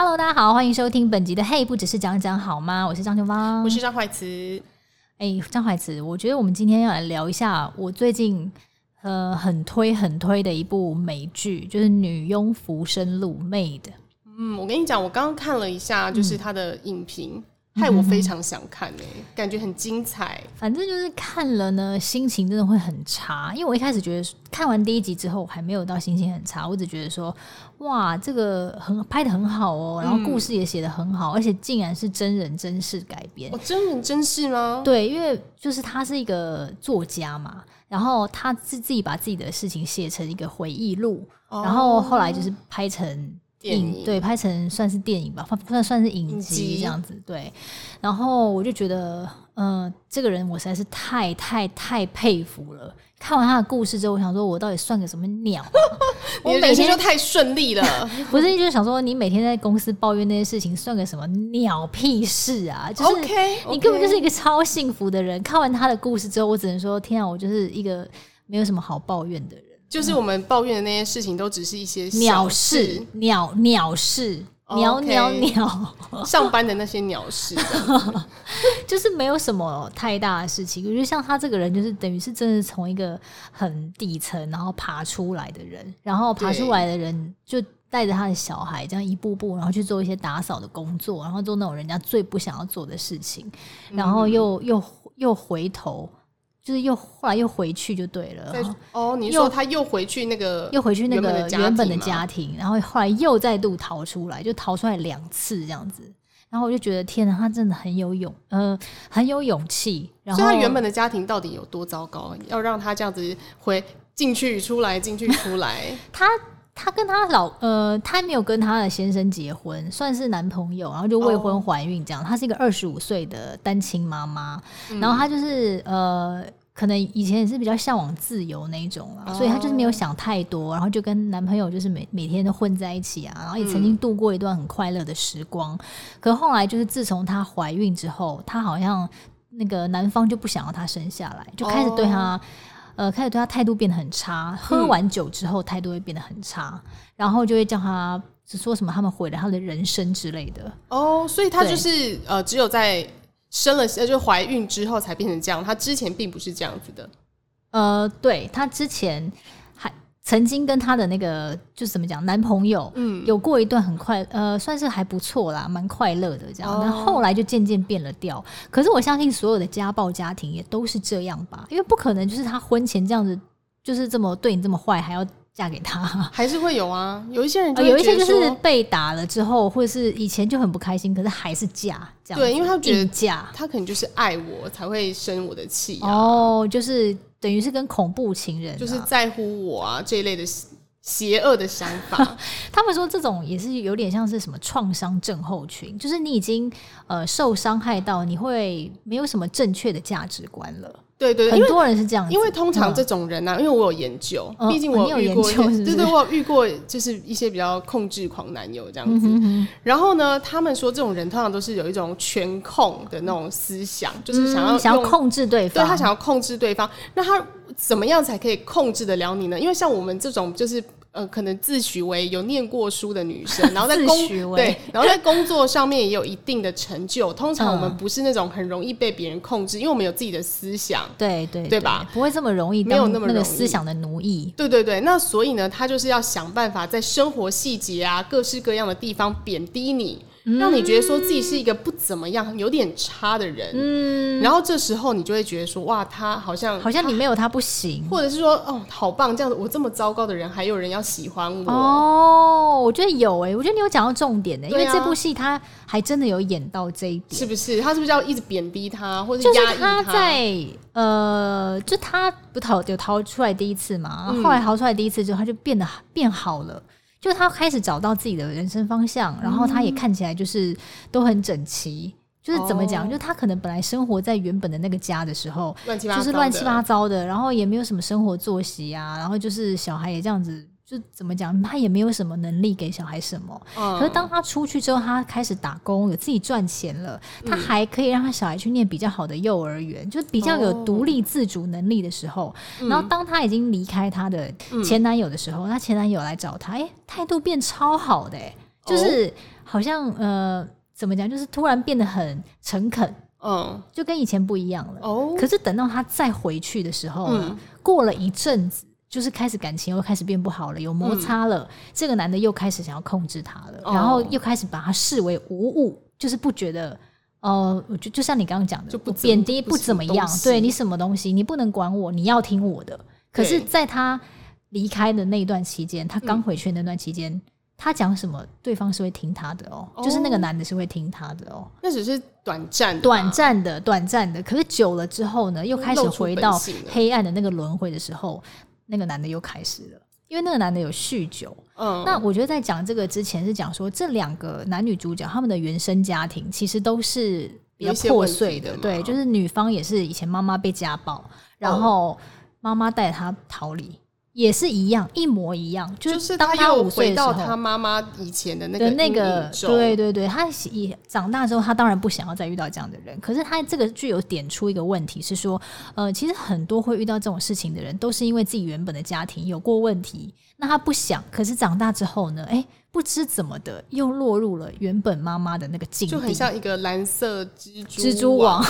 Hello，大家好，欢迎收听本集的《嘿，不只是讲讲好吗》？我是张秋芳，我是张怀慈。哎，张怀慈，我觉得我们今天要来聊一下我最近呃很推很推的一部美剧，就是《女佣浮生录》Made。嗯，我跟你讲，我刚刚看了一下，就是它的影评。嗯害我非常想看呢、欸，感觉很精彩。反正就是看了呢，心情真的会很差。因为我一开始觉得看完第一集之后，还没有到心情很差，我只觉得说，哇，这个很拍的很好哦，然后故事也写的很好，嗯、而且竟然是真人真事改编。哦，真人真事吗？对，因为就是他是一个作家嘛，然后他自自己把自己的事情写成一个回忆录，哦、然后后来就是拍成。电影对，拍成算是电影吧，算算是影集这样子。对，然后我就觉得，嗯、呃，这个人我实在是太太太佩服了。看完他的故事之后，我想说，我到底算个什么鸟、啊？我每天就太顺利了。不是，就是想说，你每天在公司抱怨那些事情，算个什么鸟屁事啊？就是 okay, okay. 你根本就是一个超幸福的人。看完他的故事之后，我只能说，天啊，我就是一个没有什么好抱怨的人。就是我们抱怨的那些事情，都只是一些鸟事，鸟鸟事，鸟鸟鸟，上班的那些鸟事，就是没有什么太大的事情。我觉得像他这个人，就是等于是真的从一个很底层，然后爬出来的人，然后爬出来的人就带着他的小孩，这样一步步，然后去做一些打扫的工作，然后做那种人家最不想要做的事情，然后又又又回头。就是又后来又回去就对了。哦，你说他又回去那个，又回去那个原本的家庭，然后后来又再度逃出来，就逃出来两次这样子。然后我就觉得天哪，他真的很有勇，呃，很有勇气。然后所以他原本的家庭到底有多糟糕，要让他这样子回进去出来进去出来？他。他跟他老呃，他没有跟他的先生结婚，算是男朋友，然后就未婚怀孕这样。她、oh. 是一个二十五岁的单亲妈妈，嗯、然后他就是呃，可能以前也是比较向往自由那一种啊，oh. 所以她就是没有想太多，然后就跟男朋友就是每每天都混在一起啊，然后也曾经度过一段很快乐的时光。嗯、可后来就是自从她怀孕之后，她好像那个男方就不想要她生下来，就开始对她。Oh. 呃，开始对他态度变得很差，喝完酒之后态度会变得很差，嗯、然后就会叫他是说什么他们毁了他的人生之类的。哦，所以他就是呃，只有在生了呃，就怀孕之后才变成这样，她之前并不是这样子的。呃，对，她之前还。曾经跟她的那个就是怎么讲，男朋友，嗯，有过一段很快，呃，算是还不错啦，蛮快乐的这样。但、哦、后来就渐渐变了调。可是我相信所有的家暴家庭也都是这样吧，因为不可能就是她婚前这样子，就是这么对你这么坏，还要嫁给他，还是会有啊。有一些人，有一些就是被打了之后，或者是以前就很不开心，可是还是嫁这样。对，因为他觉得嫁，他可能就是爱我才会生我的气、啊、哦，就是。等于是跟恐怖情人、啊，就是在乎我啊这一类的邪恶的想法。他们说这种也是有点像是什么创伤症候群，就是你已经呃受伤害到，你会没有什么正确的价值观了。对对，很多人是这样子，因为通常这种人呢、啊，嗯、因为我有研究，毕竟我有遇过，对对，我有遇过，就是一些比较控制狂男友这样子。嗯、哼哼然后呢，他们说这种人通常都是有一种全控的那种思想，嗯、就是想要想要控制对方，对他想要控制对方，那他怎么样才可以控制得了你呢？因为像我们这种就是。呃，可能自诩为有念过书的女生，然后在工对，然后在工作上面也有一定的成就。通常我们不是那种很容易被别人控制，因为我们有自己的思想，对对对吧？不会这么容易，没有那么那个思想的奴役。对对对，那所以呢，他就是要想办法在生活细节啊，各式各样的地方贬低你。让你觉得说自己是一个不怎么样、有点差的人，嗯，然后这时候你就会觉得说，哇，他好像好像你没有他不行，或者是说，哦，好棒，这样子，我这么糟糕的人，还有人要喜欢我。哦，我觉得有诶，我觉得你有讲到重点呢，因为这部戏他还真的有演到这一点，是不是？他是不是要一直贬低他，或者压抑他？他在呃，就他不逃就逃出来第一次嘛，后来逃出来第一次之后，他就变得变好了。就他开始找到自己的人生方向，然后他也看起来就是都很整齐。就是怎么讲？哦、就他可能本来生活在原本的那个家的时候，就是乱七八糟的，然后也没有什么生活作息啊，然后就是小孩也这样子。就怎么讲，他也没有什么能力给小孩什么。嗯、可是当他出去之后，他开始打工，有自己赚钱了，他还可以让他小孩去念比较好的幼儿园，嗯、就是比较有独立自主能力的时候。哦、然后当他已经离开他的前男友的时候，嗯、他前男友来找他，哎、欸，态度变超好的、欸，就是好像呃，怎么讲，就是突然变得很诚恳，嗯，就跟以前不一样了。哦，可是等到他再回去的时候，嗯，过了一阵子，就是开始感情又开始变不好了，有摩擦了，嗯，这个男的又开始想要控制她了，哦，然后又开始把她视为无物，就是不觉得。呃，我就就像你刚刚讲的，就不贬低不怎么样，对你什么东西，你不能管我，你要听我的。可是，在他离开的那一段期间，他刚回去那段期间，嗯、他讲什么，对方是会听他的哦，哦就是那个男的是会听他的哦。那只是短暂，短暂的，短暂的。可是久了之后呢，又开始回到黑暗的那个轮回的时候，那个男的又开始了。因为那个男的有酗酒，嗯，那我觉得在讲这个之前是讲说，这两个男女主角他们的原生家庭其实都是比较破碎的，对，就是女方也是以前妈妈被家暴，然后妈妈带着她逃离。也是一样，一模一样，就是当他五岁的时候，他妈妈以前的那个那个，对对对，他也长大之后，他当然不想要再遇到这样的人。可是他这个具有点出一个问题，是说，呃，其实很多会遇到这种事情的人，都是因为自己原本的家庭有过问题，那他不想，可是长大之后呢，哎。不知怎么的，又落入了原本妈妈的那个境地，就很像一个蓝色蜘蛛蜘蛛网，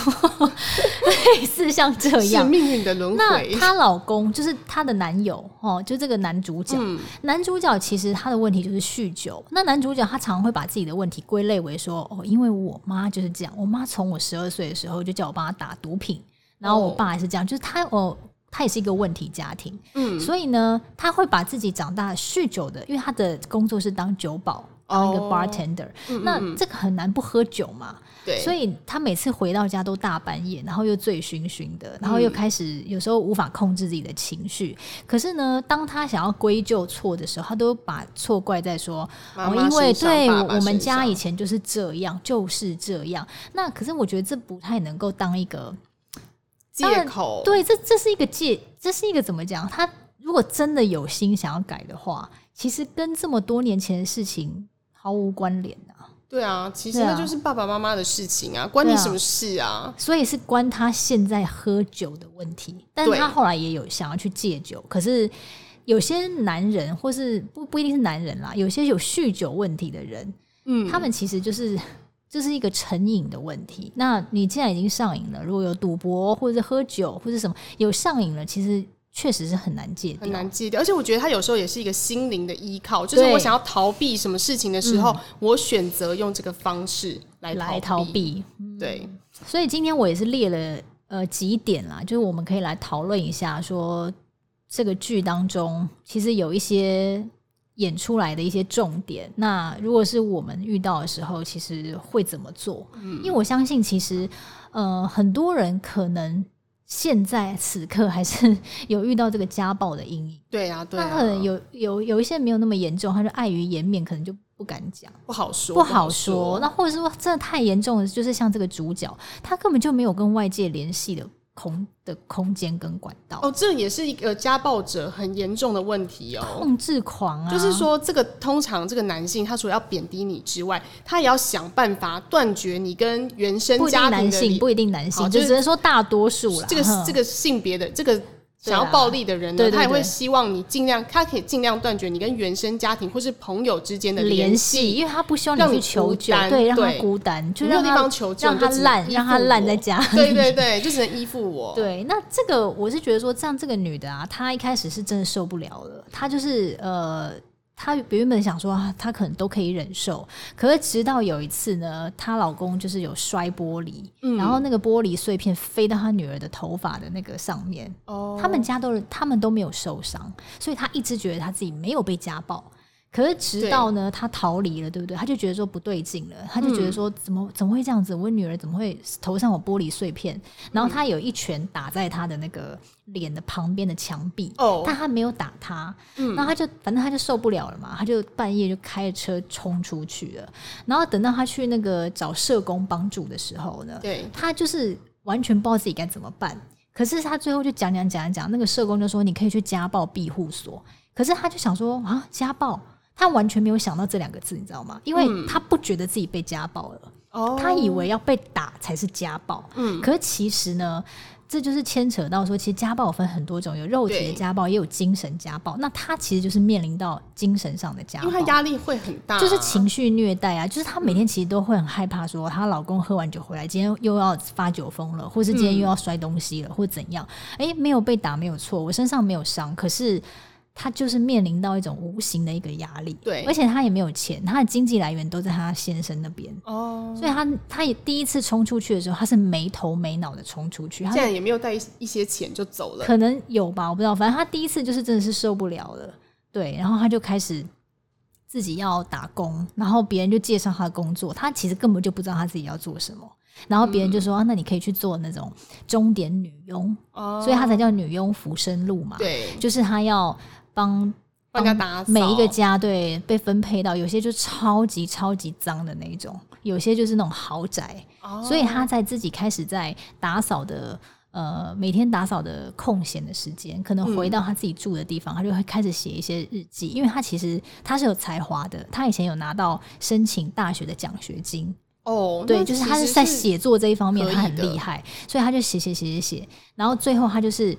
类似像这样命运的轮回。那她老公就是她的男友哦，就这个男主角。嗯、男主角其实他的问题就是酗酒。那男主角他常会把自己的问题归类为说：哦，因为我妈就是这样，我妈从我十二岁的时候就叫我帮她打毒品，然后我爸也是这样，就是他哦。他也是一个问题家庭，嗯，所以呢，他会把自己长大酗酒的，因为他的工作是当酒保，当一个 bartender，哦，嗯嗯，那这个很难不喝酒嘛，对，所以他每次回到家都大半夜，然后又醉醺醺的，然后又开始有时候无法控制自己的情绪。嗯，可是呢，当他想要归咎错的时候，他都把错怪在说哦，因为对我们家以前就是这样，就是这样。那可是我觉得这不太能够当一个。借口对，这这是一个借，这是一个怎么讲？他如果真的有心想要改的话，其实跟这么多年前的事情毫无关联啊。对啊，其实那就是爸爸妈妈的事情啊，关你什么事啊？啊所以是关他现在喝酒的问题。但是他后来也有想要去戒酒，可是有些男人或是不不一定是男人啦，有些有酗酒问题的人，嗯，他们其实就是。这是一个成瘾的问题。那你既然已经上瘾了，如果有赌博或者是喝酒或者什么有上瘾了，其实确实是很难戒掉，很难戒掉。而且我觉得它有时候也是一个心灵的依靠，就是我想要逃避什么事情的时候，嗯、我选择用这个方式来逃避。来逃避。对、嗯，所以今天我也是列了呃几点啦，就是我们可以来讨论一下说，说这个剧当中其实有一些。演出来的一些重点，那如果是我们遇到的时候，其实会怎么做？嗯，因为我相信，其实呃，很多人可能现在此刻还是 有遇到这个家暴的阴影。对啊，对啊，他可能有有有一些没有那么严重，他就碍于颜面，可能就不敢讲，不好说，不好说。那或者是说真的太严重了，就是像这个主角，他根本就没有跟外界联系的。空的空间跟管道哦，这也是一个家暴者很严重的问题哦，控制狂啊，就是说这个通常这个男性他除了要贬低你之外，他也要想办法断绝你跟原生家庭的男性，不一定男性，就只能说大多数了。这个这个性别的这个。想要暴力的人呢，他也会希望你尽量，他可以尽量断绝你跟原生家庭或是朋友之间的联系，因为他不希望你去求救，对，让他孤单，就没有地方求救，让他烂，让他烂在家里，对对对，就只能依附我。对，那这个我是觉得说，这样这个女的啊，她一开始是真的受不了了，她就是呃。她原本想说，她可能都可以忍受，可是直到有一次呢，她老公就是有摔玻璃，嗯，然后那个玻璃碎片飞到她女儿的头发的那个上面。哦，他们家都他们都没有受伤，所以她一直觉得她自己没有被家暴。可是直到呢，他逃离了，对不对？他就觉得说不对劲了，他就觉得说怎么、嗯、怎么会这样子？我女儿怎么会头上有玻璃碎片？然后他有一拳打在他的那个脸的旁边的墙壁，哦，但他没有打他。嗯，然后他就反正他就受不了了嘛，他就半夜就开着车冲出去了。然后等到他去那个找社工帮助的时候呢，对，他就是完全不知道自己该怎么办。可是他最后就讲讲讲讲，那个社工就说你可以去家暴庇护所。可是他就想说啊，家暴。他完全没有想到这两个字，你知道吗？因为他不觉得自己被家暴了，嗯、他以为要被打才是家暴。嗯，可是其实呢，这就是牵扯到说，其实家暴分很多种，有肉体的家暴，也有精神家暴。那他其实就是面临到精神上的家暴，因为他压力会很大，就是情绪虐待啊，就是她每天其实都会很害怕，说她老公喝完酒回来，今天又要发酒疯了，或是今天又要摔东西了，嗯、或怎样？哎、欸，没有被打没有错，我身上没有伤，可是。他就是面临到一种无形的一个压力，对，而且他也没有钱，他的经济来源都在他先生那边，哦，所以他他也第一次冲出去的时候，他是没头没脑的冲出去，他现在也没有带一些钱就走了，可能有吧，我不知道，反正他第一次就是真的是受不了了，对，然后他就开始自己要打工，然后别人就介绍他的工作，他其实根本就不知道他自己要做什么。然后别人就说、嗯。啊：“那你可以去做那种钟点女佣，哦、所以他才叫女佣浮生路嘛。对，就是他要帮帮他打扫。每一个家，对，被分配到有些就超级超级脏的那种，有些就是那种豪宅。哦、所以他在自己开始在打扫的呃每天打扫的空闲的时间，可能回到他自己住的地方，嗯、他就会开始写一些日记，因为他其实他是有才华的，他以前有拿到申请大学的奖学金。”哦，对，就是他是在写作这一方面，他很厉害，所以他就写写写写写，然后最后他就是，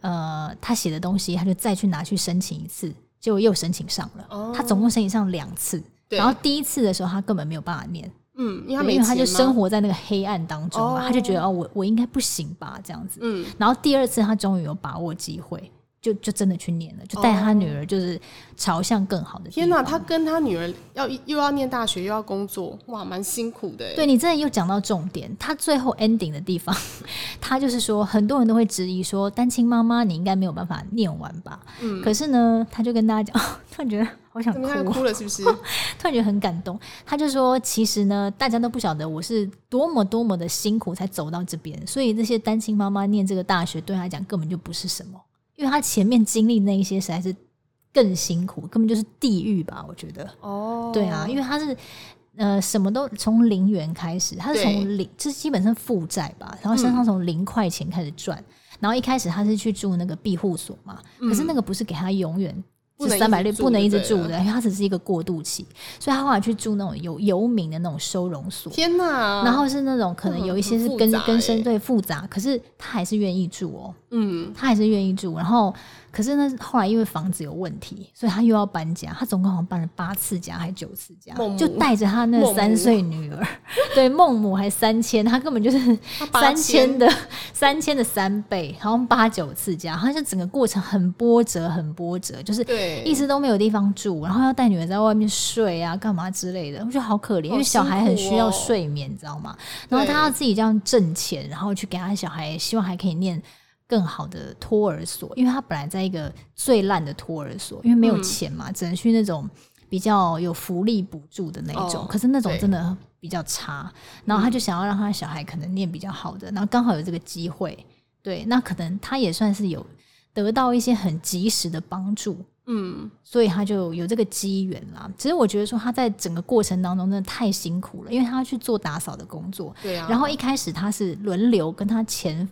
呃，他写的东西，他就再去拿去申请一次，结果又申请上了。哦，他总共申请上两次，然后第一次的时候他根本没有办法念，嗯，因为他，就生活在那个黑暗当中嘛，他就觉得哦，我我应该不行吧，这样子，嗯，然后第二次他终于有把握机会。就就真的去念了，就带他女儿，就是朝向更好的。天哪，他跟他女儿要又要念大学又要工作，哇，蛮辛苦的。对，你真的又讲到重点，他最后 ending 的地方，他就是说，很多人都会质疑说，单亲妈妈你应该没有办法念完吧？嗯。可是呢，他就跟大家讲，突然觉得好想哭，哭了是不是？突然觉得很感动。他就说，其实呢，大家都不晓得我是多么多么的辛苦才走到这边，所以这些单亲妈妈念这个大学对他来讲根本就不是什么。因为他前面经历那一些实在是更辛苦，根本就是地狱吧？我觉得。哦。Oh. 对啊，因为他是呃什么都从零元开始，他是从零，对就是基本上负债吧，然后身上从零块钱开始赚，嗯、然后一开始他是去住那个庇护所嘛，嗯、可是那个不是给他永远。是三百六，不能一直住的，因为它只是一个过渡期，所以他后来去住那种有游民的那种收容所。天哪！然后是那种可能有一些是根根深对复杂，可是他还是愿意住哦。嗯，他还是愿意住，然后。可是呢，后来因为房子有问题，所以他又要搬家。他总共好像搬了八次家，还九次家，就带着他那三岁女儿，对孟母还三千，他根本就是三千的 三千的三倍，好像八九次家，他就整个过程很波折，很波折，就是一直都没有地方住，然后要带女儿在外面睡啊，干嘛之类的，我觉得好可怜，哦、因为小孩很需要睡眠，你知道吗？然后他要自己这样挣钱，然后去给他小孩，希望还可以念。更好的托儿所，因为他本来在一个最烂的托儿所，因为没有钱嘛，嗯、只能去那种比较有福利补助的那种。哦、可是那种真的比较差，然后他就想要让他的小孩可能念比较好的，然后刚好有这个机会，对，那可能他也算是有得到一些很及时的帮助，嗯，所以他就有这个机缘啦。其实我觉得说他在整个过程当中真的太辛苦了，因为他要去做打扫的工作，对啊，然后一开始他是轮流跟他前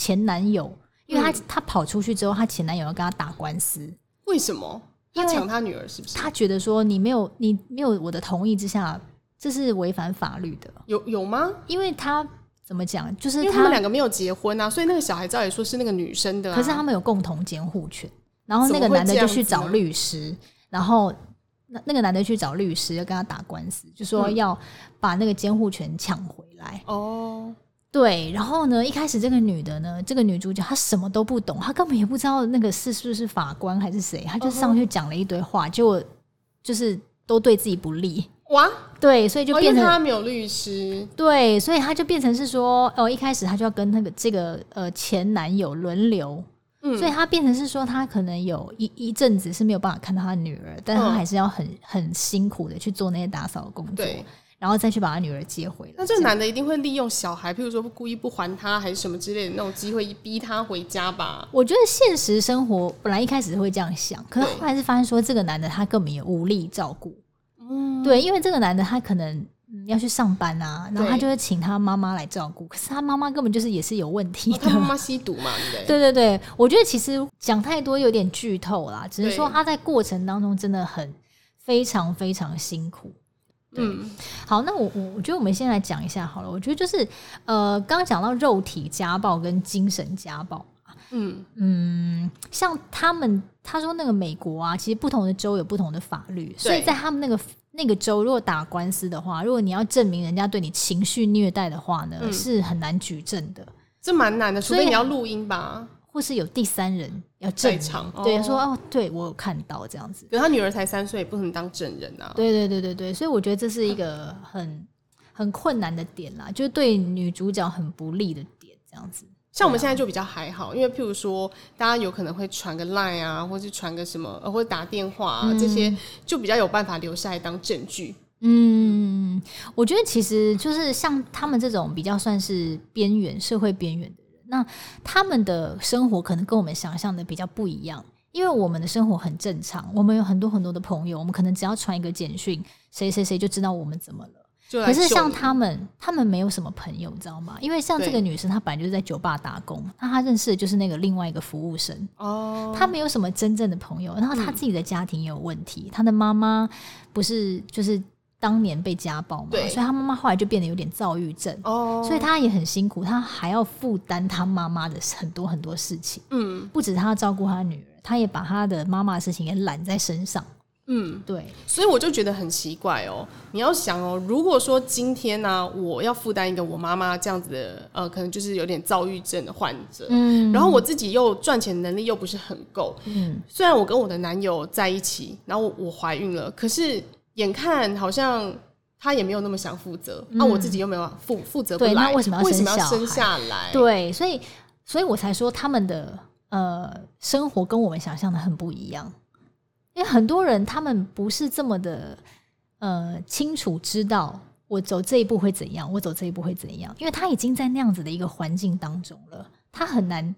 前男友。因为他他跑出去之后，他前男友要跟他打官司。为什么？他抢他女儿是不是？他觉得说你没有你没有我的同意之下，这是违反法律的。有有吗？因为他怎么讲？就是他们两个没有结婚啊，所以那个小孩照理说是那个女生的啊。可是他们有共同监护权，然后那个男的就去找律师，然后那那个男的去找律师要跟他打官司，就说要把那个监护权抢回来。哦。对，然后呢，一开始这个女的呢，这个女主角她什么都不懂，她根本也不知道那个是是不是法官还是谁，她就上去讲了一堆话，结果就是都对自己不利。哇，对，所以就变成她没有律师。对，所以她就变成是说，哦，一开始她就要跟那个这个呃前男友轮流，嗯，所以她变成是说，她可能有一一阵子是没有办法看到她女儿，但是她还是要很很辛苦的去做那些打扫的工作。对。然后再去把他女儿接回来。那这个男的一定会利用小孩，譬如说故意不还他，还是什么之类的那种机会，逼他回家吧？我觉得现实生活本来一开始会这样想，可是后来是发现说，这个男的他根本也无力照顾。嗯，对，因为这个男的他可能要去上班啊，然后他就会请他妈妈来照顾，可是他妈妈根本就是也是有问题的。他妈妈吸毒嘛，对不对？对对对，我觉得其实讲太多有点剧透啦，只是说他在过程当中真的很非常非常辛苦。嗯，好，那我我我觉得我们先来讲一下好了。我觉得就是呃，刚刚讲到肉体家暴跟精神家暴，嗯。嗯，像他们他说那个美国啊，其实不同的州有不同的法律，所以在他们那个那个州，如果打官司的话，如果你要证明人家对你情绪虐待的话呢，嗯、是很难举证的，这蛮难的，除非你要录音吧。或是有第三人要在场，对，哦说哦，对我有看到这样子。可是他女儿才三岁，不能当证人啊。对对对对对，所以我觉得这是一个很很困难的点啦，就是对女主角很不利的点，这样子。像我们现在就比较还好，因为譬如说，大家有可能会传个 line 啊，或是传个什么，呃，或者打电话啊，嗯，这些，就比较有办法留下来当证据。嗯，我觉得其实就是像他们这种比较算是边缘社会边缘的。那他们的生活可能跟我们想象的比较不一样，因为我们的生活很正常，我们有很多很多的朋友，我们可能只要传一个简讯，谁谁谁就知道我们怎么了。可是像他们，他们没有什么朋友，你知道吗？因为像这个女生，她本来就是在酒吧打工，那她认识的就是那个另外一个服务生哦，她没有什么真正的朋友，然后她 自己的家庭也有问题，她的妈妈不是就是。当年被家暴嘛，所以他妈妈后来就变得有点躁郁症，哦，所以他也很辛苦，他还要负担他妈妈的很多很多事情，嗯，不止他要照顾他女儿，他也把他的妈妈的事情也揽在身上，嗯，对，所以我就觉得很奇怪哦，你要想哦，如果说今天呢，我要负担一个我妈妈这样子的，呃，可能就是有点躁郁症的患者，嗯，然后我自己又赚钱能力又不是很够，嗯，虽然我跟我的男友在一起，然后我怀孕了，可是。眼看好像他也没有那么想负责，那、嗯啊、我自己又没有负负责不来，那为什么要生，要生下来？对，所以所以我才说他们的呃生活跟我们想象的很不一样，因为很多人他们不是这么的呃清楚知道我走这一步会怎样，我走这一步会怎样，因为他已经在那样子的一个环境当中了，他很难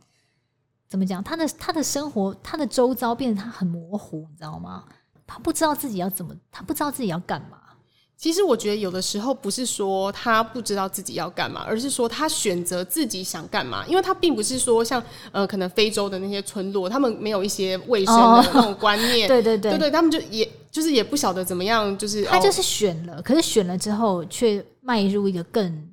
怎么讲，他的他的生活，他的周遭变得他很模糊，你知道吗？他不知道自己要怎么，他不知道自己要干嘛。其实我觉得有的时候不是说他不知道自己要干嘛，而是说他选择自己想干嘛。因为他并不是说像呃，可能非洲的那些村落，他们没有一些卫生的那种观念。哦、对对对，对对，他们就也就是也不晓得怎么样，就是他就是选了，哦、可是选了之后却迈入一个更。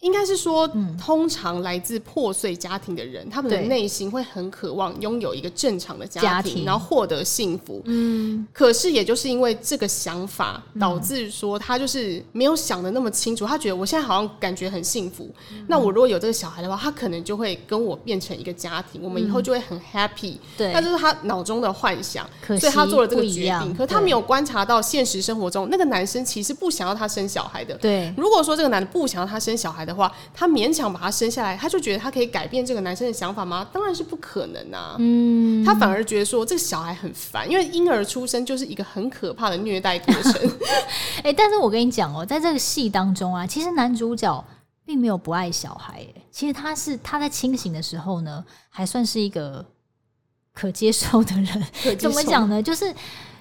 应该是说，通常来自破碎家庭的人，嗯、他们的内心会很渴望拥有一个正常的家庭，家庭然后获得幸福。嗯，可是也就是因为这个想法，导致说他就是没有想的那么清楚。他觉得我现在好像感觉很幸福，嗯、那我如果有这个小孩的话，他可能就会跟我变成一个家庭，我们以后就会很 happy。对、嗯，那就是他脑中的幻想，所以他做了这个决定。可是他没有观察到现实生活中，那个男生其实不想要他生小孩的。对，如果说这个男的不想要他生小孩的话，他勉强把他生下来，他就觉得他可以改变这个男生的想法吗？当然是不可能啊！嗯，他反而觉得说这个小孩很烦，因为婴儿出生就是一个很可怕的虐待过程。哎、欸，但是我跟你讲哦，在这个戏当中啊，其实男主角并没有不爱小孩，其实他是他在清醒的时候呢，还算是一个可接受的人。怎么讲呢？就是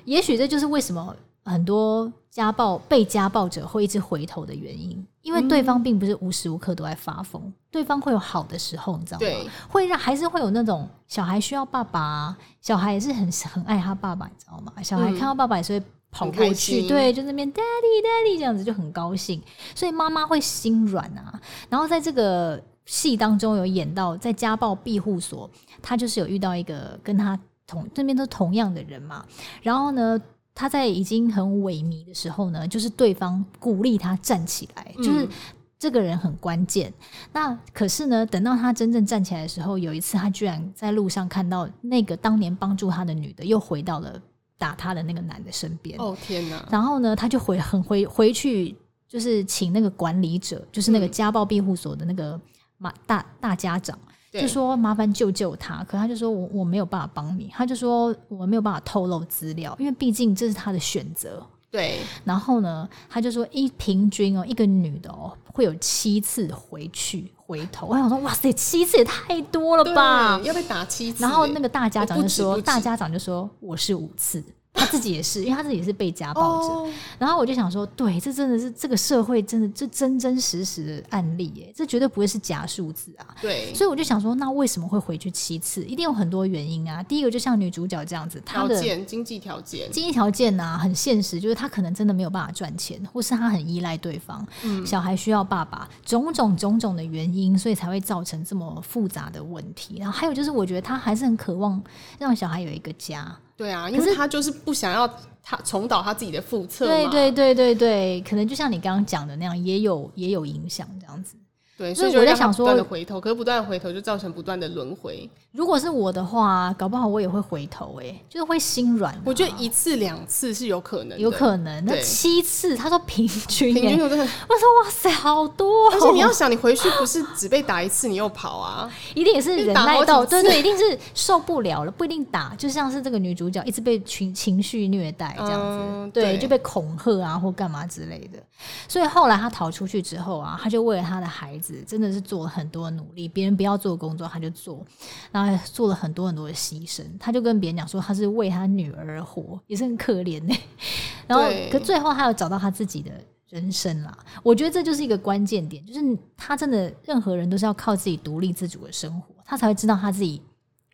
也许这就是为什么很多。家暴被家暴者会一直回头的原因，因为对方并不是无时无刻都在发疯，嗯、对方会有好的时候，你知道吗？对，会让还是会有那种小孩需要爸爸，小孩也是很很爱他爸爸，你知道吗？小孩看到爸爸也是会跑过去，嗯、对，就那边 daddy daddy 这样子就很高兴，所以妈妈会心软啊。然后在这个戏当中有演到，在家暴庇护所，他就是有遇到一个跟他同这边都同样的人嘛，然后呢。他在已经很萎靡的时候呢，就是对方鼓励他站起来，嗯、就是这个人很关键。那可是呢，等到他真正站起来的时候，有一次他居然在路上看到那个当年帮助他的女的又回到了打他的那个男的身边。哦天哪！然后呢，他就回很回回去，就是请那个管理者，就是那个家暴庇护所的那个马大大家长。就说麻烦救救他，可他就说我我没有办法帮你，他就说我没有办法透露资料，因为毕竟这是他的选择。对，然后呢，他就说一平均哦，一个女的哦会有七次回去回头。我想说哇塞，七次也太多了吧？要被打七次。然后那个大家长就说，大家长就说我是五次，他自己也是，因为他自己也是被家暴者。哦、然后我就想说，对，这真的是这个社会真的这真真实实的案例耶，这绝对不会是假数字啊。对，所以我就想说，那为什么会回去七次？一定有很多原因啊。第一个就像女主角这样子，她的经济条件，经济条件啊，很现实，就是她可能真的没有办法赚钱，或是她很依赖对方，嗯、小孩需要爸爸，种种种种的原因，所以才会造成这么复杂的问题。然后还有就是，我觉得她还是很渴望让小孩有一个家。对啊，因为他就是不想要他重蹈他自己的覆辙。对对对对对，可能就像你刚刚讲的那样，也有也有影响这样子。对，所以我在想说，不断的回头，可是不断的回头就造成不断的轮回。如果是我的话，搞不好我也会回头，欸，哎，就是会心软，啊。我觉得一次两次是有可能，有可能。那七次，他说平均，平均我说哇塞，好多，喔。而且你要想，你回去不是只被打一次，你又跑啊，一定也是忍耐到，对，对对，一定是受不了了，不一定打，就像是这个女主角一直被情情绪虐待这样子，嗯，对，对，就被恐吓啊或干嘛之类的。所以后来她逃出去之后啊，她就为了她的孩子，真的是做了很多努力。别人不要做工作，他就做，然后做了很多很多的牺牲。他就跟别人讲说，他是为他女儿而活，也是很可怜呢。然后，可最后他有找到他自己的人生啦。我觉得这就是一个关键点，就是他真的任何人都是要靠自己独立自主的生活，他才会知道他自己。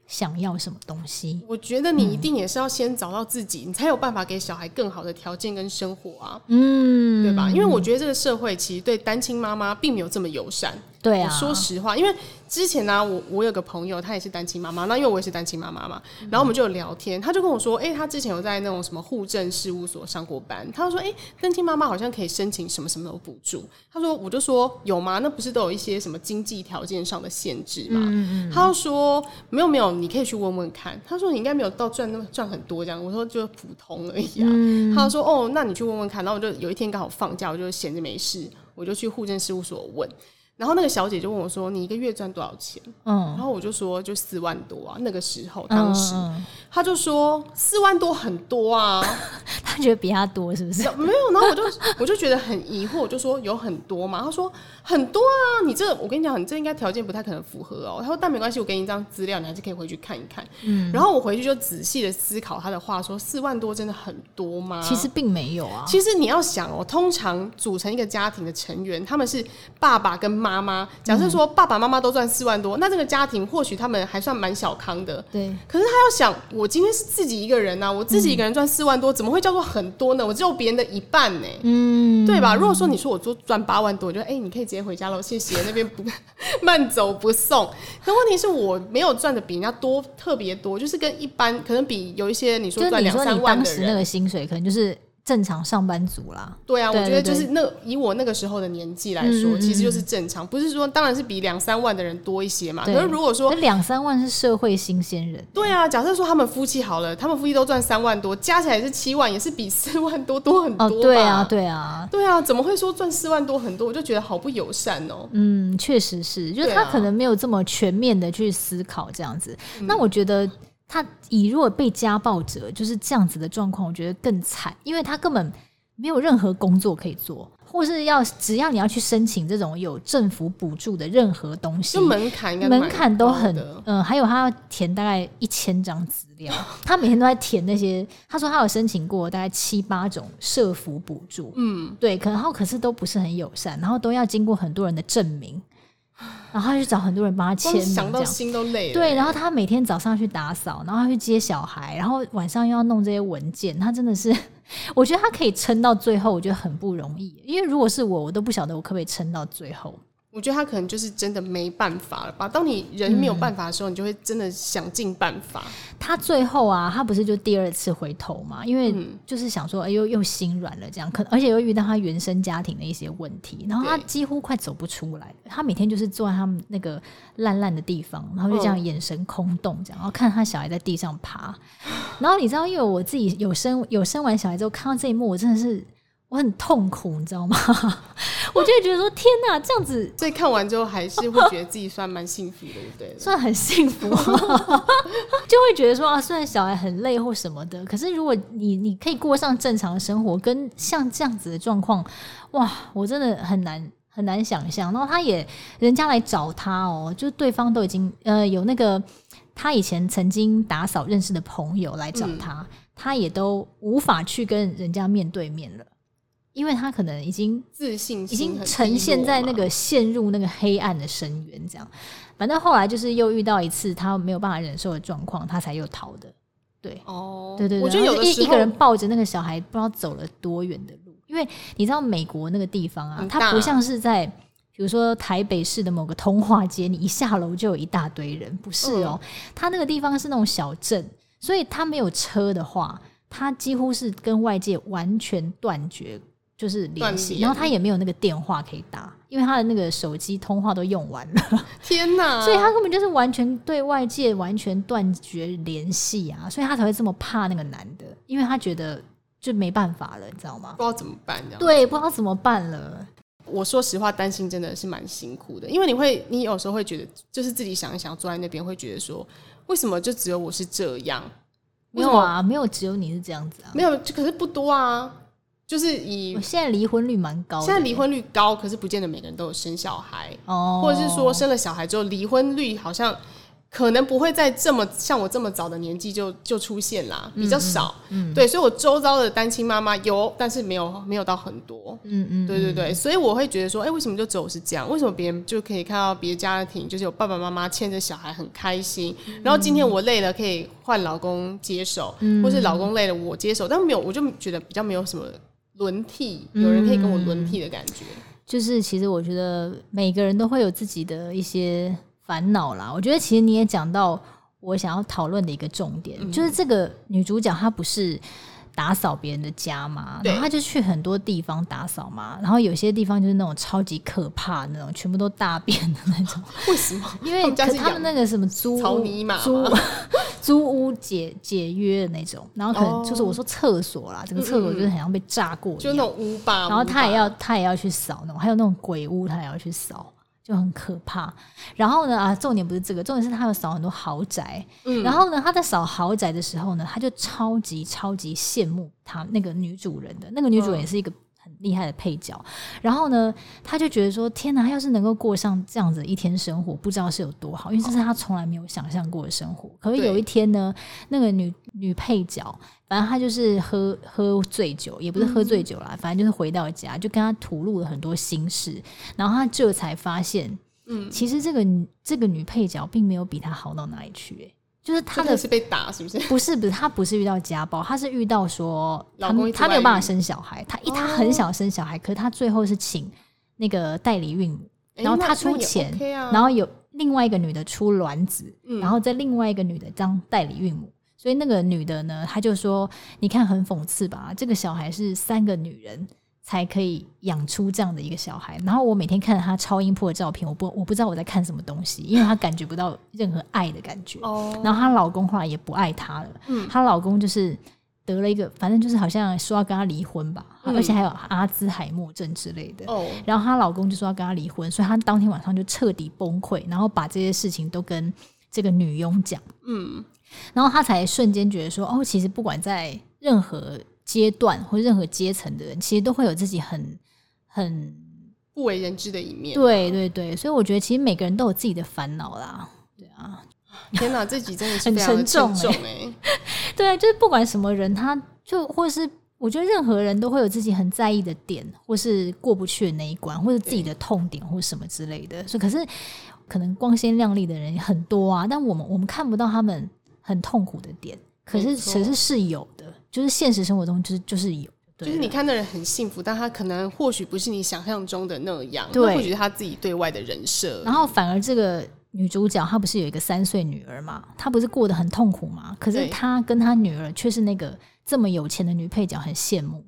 想要什么东西？我觉得你一定也是要先找到自己，嗯、你才有办法给小孩更好的条件跟生活啊，嗯，对吧？因为我觉得这个社会其实对单亲妈妈并没有这么友善。对啊，说实话，因为之前呢、啊，我我有个朋友，她也是单亲妈妈，那因为我也是单亲妈妈嘛，然后我们就有聊天，她就跟我说，哎、欸，他之前有在那种什么户政事务所上过班，她就说，哎、欸，单亲妈妈好像可以申请什么什么的补助，她说，我就说有吗？那不是都有一些什么经济条件上的限制吗？嗯嗯，他就说没有没有，你可以去问问看。她说你应该没有到赚那么赚很多这样，我说就普通而已啊。嗯、他就说哦，那你去问问看。然后我就有一天刚好放假，我就闲着没事，我就去户政事务所问。然后那个小姐就问我说：“你一个月赚多少钱？”嗯，然后我就说：“就四万多啊。”那个时候，当时，嗯、他就说：“四万多很多啊。”他觉得比他多是不是？没有，然后我就我就觉得很疑惑，我就说：“有很多嘛？”他说：“很多啊，你这我跟你讲，你这应该条件不太可能符合哦。”他说：“但没关系，我给你一张资料，你还是可以回去看一看。”嗯，然后我回去就仔细的思考他的话，说：“四万多真的很多吗？”其实并没有啊。其实你要想哦，通常组成一个家庭的成员，他们是爸爸跟妈妈妈。假设说爸爸妈妈都赚四万多，那这个家庭或许他们还算蛮小康的。对。可是他要想，我今天是自己一个人呐、啊，我自己一个人赚四万多，怎么会叫做很多呢？我只有别人的一半呢。嗯。对吧？如果说你说我做赚八万多，我觉得哎、欸，你可以直接回家喽，谢谢。那边不 慢走不送。可问题是我没有赚的比人家多特别多，就是跟一般可能比有一些你说赚两三万的人，当时那个薪水可能就是。正常上班族啦，对啊，我觉得就是那以我那个时候的年纪来说，嗯嗯嗯，其实就是正常，不是说当然是比两三万的人多一些嘛。可是如果说两三万是社会新鲜人，对啊，假设说他们夫妻好了，他们夫妻都赚三万多，加起来是七万，也是比四万多多很多？哦，对啊，对啊，对啊，怎么会说赚四万多很多？我就觉得好不友善哦。嗯，确实是，就是他可能没有这么全面的去思考这样子。啊、那我觉得。他以若被家暴者就是这样子的状况，我觉得更惨，因为他根本没有任何工作可以做，或是要只要你要去申请这种有政府补助的任何东西，门槛门槛都很嗯、呃，还有他要填大概一千张资料，他每天都在填那些。他说他有申请过大概七八种社福补助，嗯，对，可然后可是都不是很友善，然后都要经过很多人的证明。然后他去找很多人帮他签名，想到心都累了。对，然后他每天早上去打扫，然后他去接小孩，然后晚上又要弄这些文件，他真的是，我觉得他可以撑到最后，我觉得很不容易。因为如果是我，我都不晓得我可不可以撑到最后。我觉得他可能就是真的没办法了吧。当你人没有办法的时候，嗯、你就会真的想尽办法。他最后啊，他不是就第二次回头嘛？因为就是想说，哎呦，又心软了这样，可而且又遇到他原生家庭的一些问题，然后他几乎快走不出来。他每天就是坐在他们那个烂烂的地方，然后就这样眼神空洞，这样，然后看他小孩在地上爬。然后你知道，因为我自己有生有生完小孩之后，看到这一幕，我真的是。我很痛苦，你知道吗？我就会觉得说，天哪，这样子，所以看完之后还是会觉得自己算蛮幸福的，对不对？算很幸福，就会觉得说啊，虽然小孩很累或什么的，可是如果你你可以过上正常的生活，跟像这样子的状况，哇，我真的很难很难想象。然后他也人家来找他哦，就对方都已经呃有那个他以前曾经打扫认识的朋友来找他。嗯他也都无法去跟人家面对面了，因为他可能已经自信已经呈现在那个陷入那个黑暗的深渊，这样。反正后来就是又遇到一次他没有办法忍受的状况，他才又逃的。对，哦，对对对，我觉得有的一一个人抱着那个小孩，不知道走了多远的路，因为你知道美国那个地方啊，它不像是在。比如说台北市的某个通化街，你一下楼就有一大堆人，不是哦？他那个地方是那种小镇，所以他没有车的话，他几乎是跟外界完全断绝，就是联系。然后他也没有那个电话可以打，因为他的那个手机通话都用完了。天哪！所以他根本就是完全对外界完全断绝联系啊！所以他才会这么怕那个男的，因为他觉得就没办法了，你知道吗？不知道怎么办，对，不知道怎么办了。我说实话，担心真的是蛮辛苦的，因为你会，你有时候会觉得，就是自己想一想，坐在那边会觉得说，为什么就只有我是这样？没有啊，没有只有你是这样子啊，没有，可是不多啊，就是以现在离婚率蛮高，现在离婚率高，可是不见得每个人都有生小孩，哦，或者是说生了小孩之后离婚率好像。可能不会在这么像我这么早的年纪就就出现啦，比较少。嗯，嗯对，所以我周遭的单亲妈妈有，但是没有没有到很多。嗯嗯，对对对，所以我会觉得说，哎、欸，为什么就只有我是这样？为什么别人就可以看到别的家庭，就是有爸爸妈妈牵着小孩很开心，然后今天我累了可以换老公接手，嗯、或是老公累了我接手，但没有，我就觉得比较没有什么轮替，有人可以跟我轮替的感觉。就是其实我觉得每个人都会有自己的一些。烦恼啦，我觉得其实你也讲到我想要讨论的一个重点，嗯、就是这个女主角她不是打扫别人的家嘛，然后他就去很多地方打扫嘛，然后有些地方就是那种超级可怕那种，全部都大便的那种。为什么？因为可他们那个什么租租租屋解解约的那种，然后可能就是我说厕所啦，整个厕所就是很像被炸过，就那种屋吧。然后他也要他也要去扫那种，还有那种鬼屋，他也要去扫。就很可怕，然后呢啊，重点不是这个，重点是他有扫很多豪宅，嗯，然后呢，他在扫豪宅的时候呢，他就超级超级羡慕他那个女主人的，那个女主人也是一个很厉害的配角，然后呢，他就觉得说，天哪，要是能够过上这样子一天生活，不知道是有多好，因为这是他从来没有想象过的生活。可是有一天呢，那个女女配角。反正她就是喝喝醉酒，也不是喝醉酒啦，嗯、反正就是回到家，就跟他吐露了很多心事，然后他这才发现，嗯，其实这个这个女配角并没有比他好到哪里去、欸，就是他的是被打，是不是？不是不是，他不是遇到家暴，他是遇到说他他没有办法生小孩，他一他很想生小孩，哦、可是他最后是请那个代理孕母，然后他出钱，欸啊、然后有另外一个女的出卵子，嗯、然后再另外一个女的当代理孕母。所以那个女的呢，她就说：“你看很讽刺吧？这个小孩是三个女人才可以养出这样的一个小孩。然后我每天看着她超音波的照片，我不我不知道我在看什么东西，因为她感觉不到任何爱的感觉。哦。然后她老公后来也不爱她了。嗯。她老公就是得了一个，反正就是好像说要跟她离婚吧，嗯、而且还有阿兹海默症之类的。哦。然后她老公就说要跟她离婚，所以她当天晚上就彻底崩溃，然后把这些事情都跟这个女佣讲。嗯。然后她才瞬间觉得说，哦，其实不管在任何阶段或任何阶层的人，其实都会有自己很很不为人知的一面。对对对，所以我觉得其实每个人都有自己的烦恼啦。对啊，天哪，这集真的是很沉重哎、欸。对，就是不管什么人，他就或是我觉得任何人都会有自己很在意的点，或是过不去的那一关，或者自己的痛点或什么之类的。所以可是可能光鲜亮丽的人很多啊，但我们我们看不到他们。很痛苦的点，可是其实是有的，就是现实生活中就是就是有，就是你看那人很幸福，但他可能或许不是你想象中的那样，对，或许他自己对外的人设。然后反而这个女主角她不是有一个三岁女儿嘛，她不是过得很痛苦吗？可是她跟她女儿却是那个这么有钱的女配角很羡慕。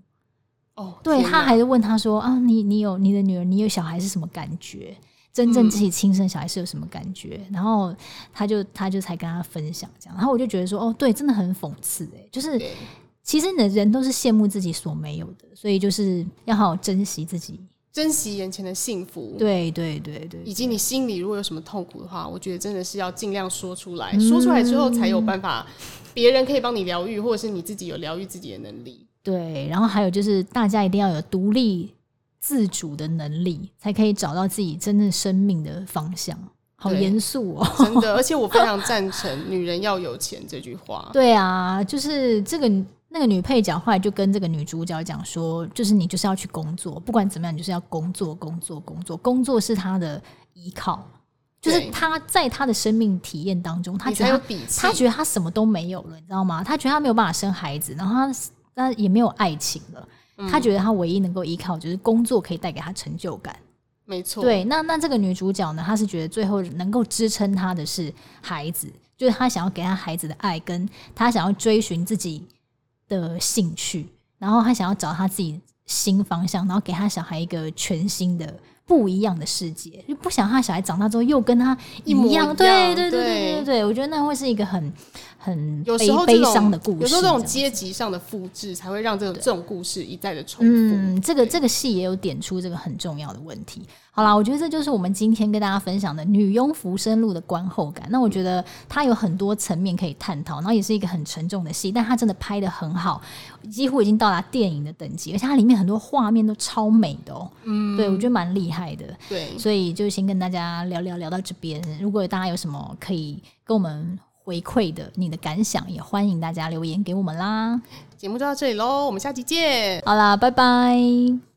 哦，对，她还是问她说啊，你你有你的女儿，你有小孩是什么感觉？真正自己亲生小孩是有什么感觉？嗯、然后他就他就才跟他分享这样，然后我就觉得说，哦，对，真的很讽刺哎，就是对其实你的人都是羡慕自己所没有的，所以就是要好好珍惜自己，珍惜眼前的幸福。对对对对，以及你心里如果有什么痛苦的话，我觉得真的是要尽量说出来，嗯、说出来之后才有办法，别人可以帮你疗愈，或者是你自己有疗愈自己的能力。对，然后还有就是大家一定要有独立。自主的能力，才可以找到自己真正生命的方向。好严肃哦，真的。而且我非常赞成“女人要有钱”这句话。对啊，就是这个那个女配角后来就跟这个女主角讲说，就是你就是要去工作，不管怎么样，你就是要工作，工作，工作，工作是她的依靠。就是她在她的生命体验当中，她觉得她觉得她什么都没有了，你知道吗？她觉得她没有办法生孩子，然后她她也没有爱情了。她觉得她唯一能够依靠就是工作，可以带给她成就感。没错，对。那那这个女主角呢？她是觉得最后能够支撑她的是孩子，就是她想要给她孩子的爱，跟她想要追寻自己的兴趣，然后他想要找他自己新方向，然后给他小孩一个全新的。不一样的世界，就不想他小孩长大之后又跟他一模一样。对对对对对对，我觉得那会是一个很很悲悲伤的故事。有时候这种阶级上的复制，才会让这种这种故事一再的重复。嗯，这个这个戏也有点出这个很重要的问题。好啦，我觉得这就是我们今天跟大家分享的《女佣浮生录》的观后感。那我觉得它有很多层面可以探讨，然后也是一个很沉重的戏，但它真的拍的很好，几乎已经到达电影的等级，而且它里面很多画面都超美的哦、喔。嗯，对，我觉得蛮厉害的。对，所以就先跟大家聊聊聊到这边。如果大家有什么可以跟我们回馈的，你的感想也欢迎大家留言给我们啦。节目就到这里喽，我们下期见。好啦，拜拜。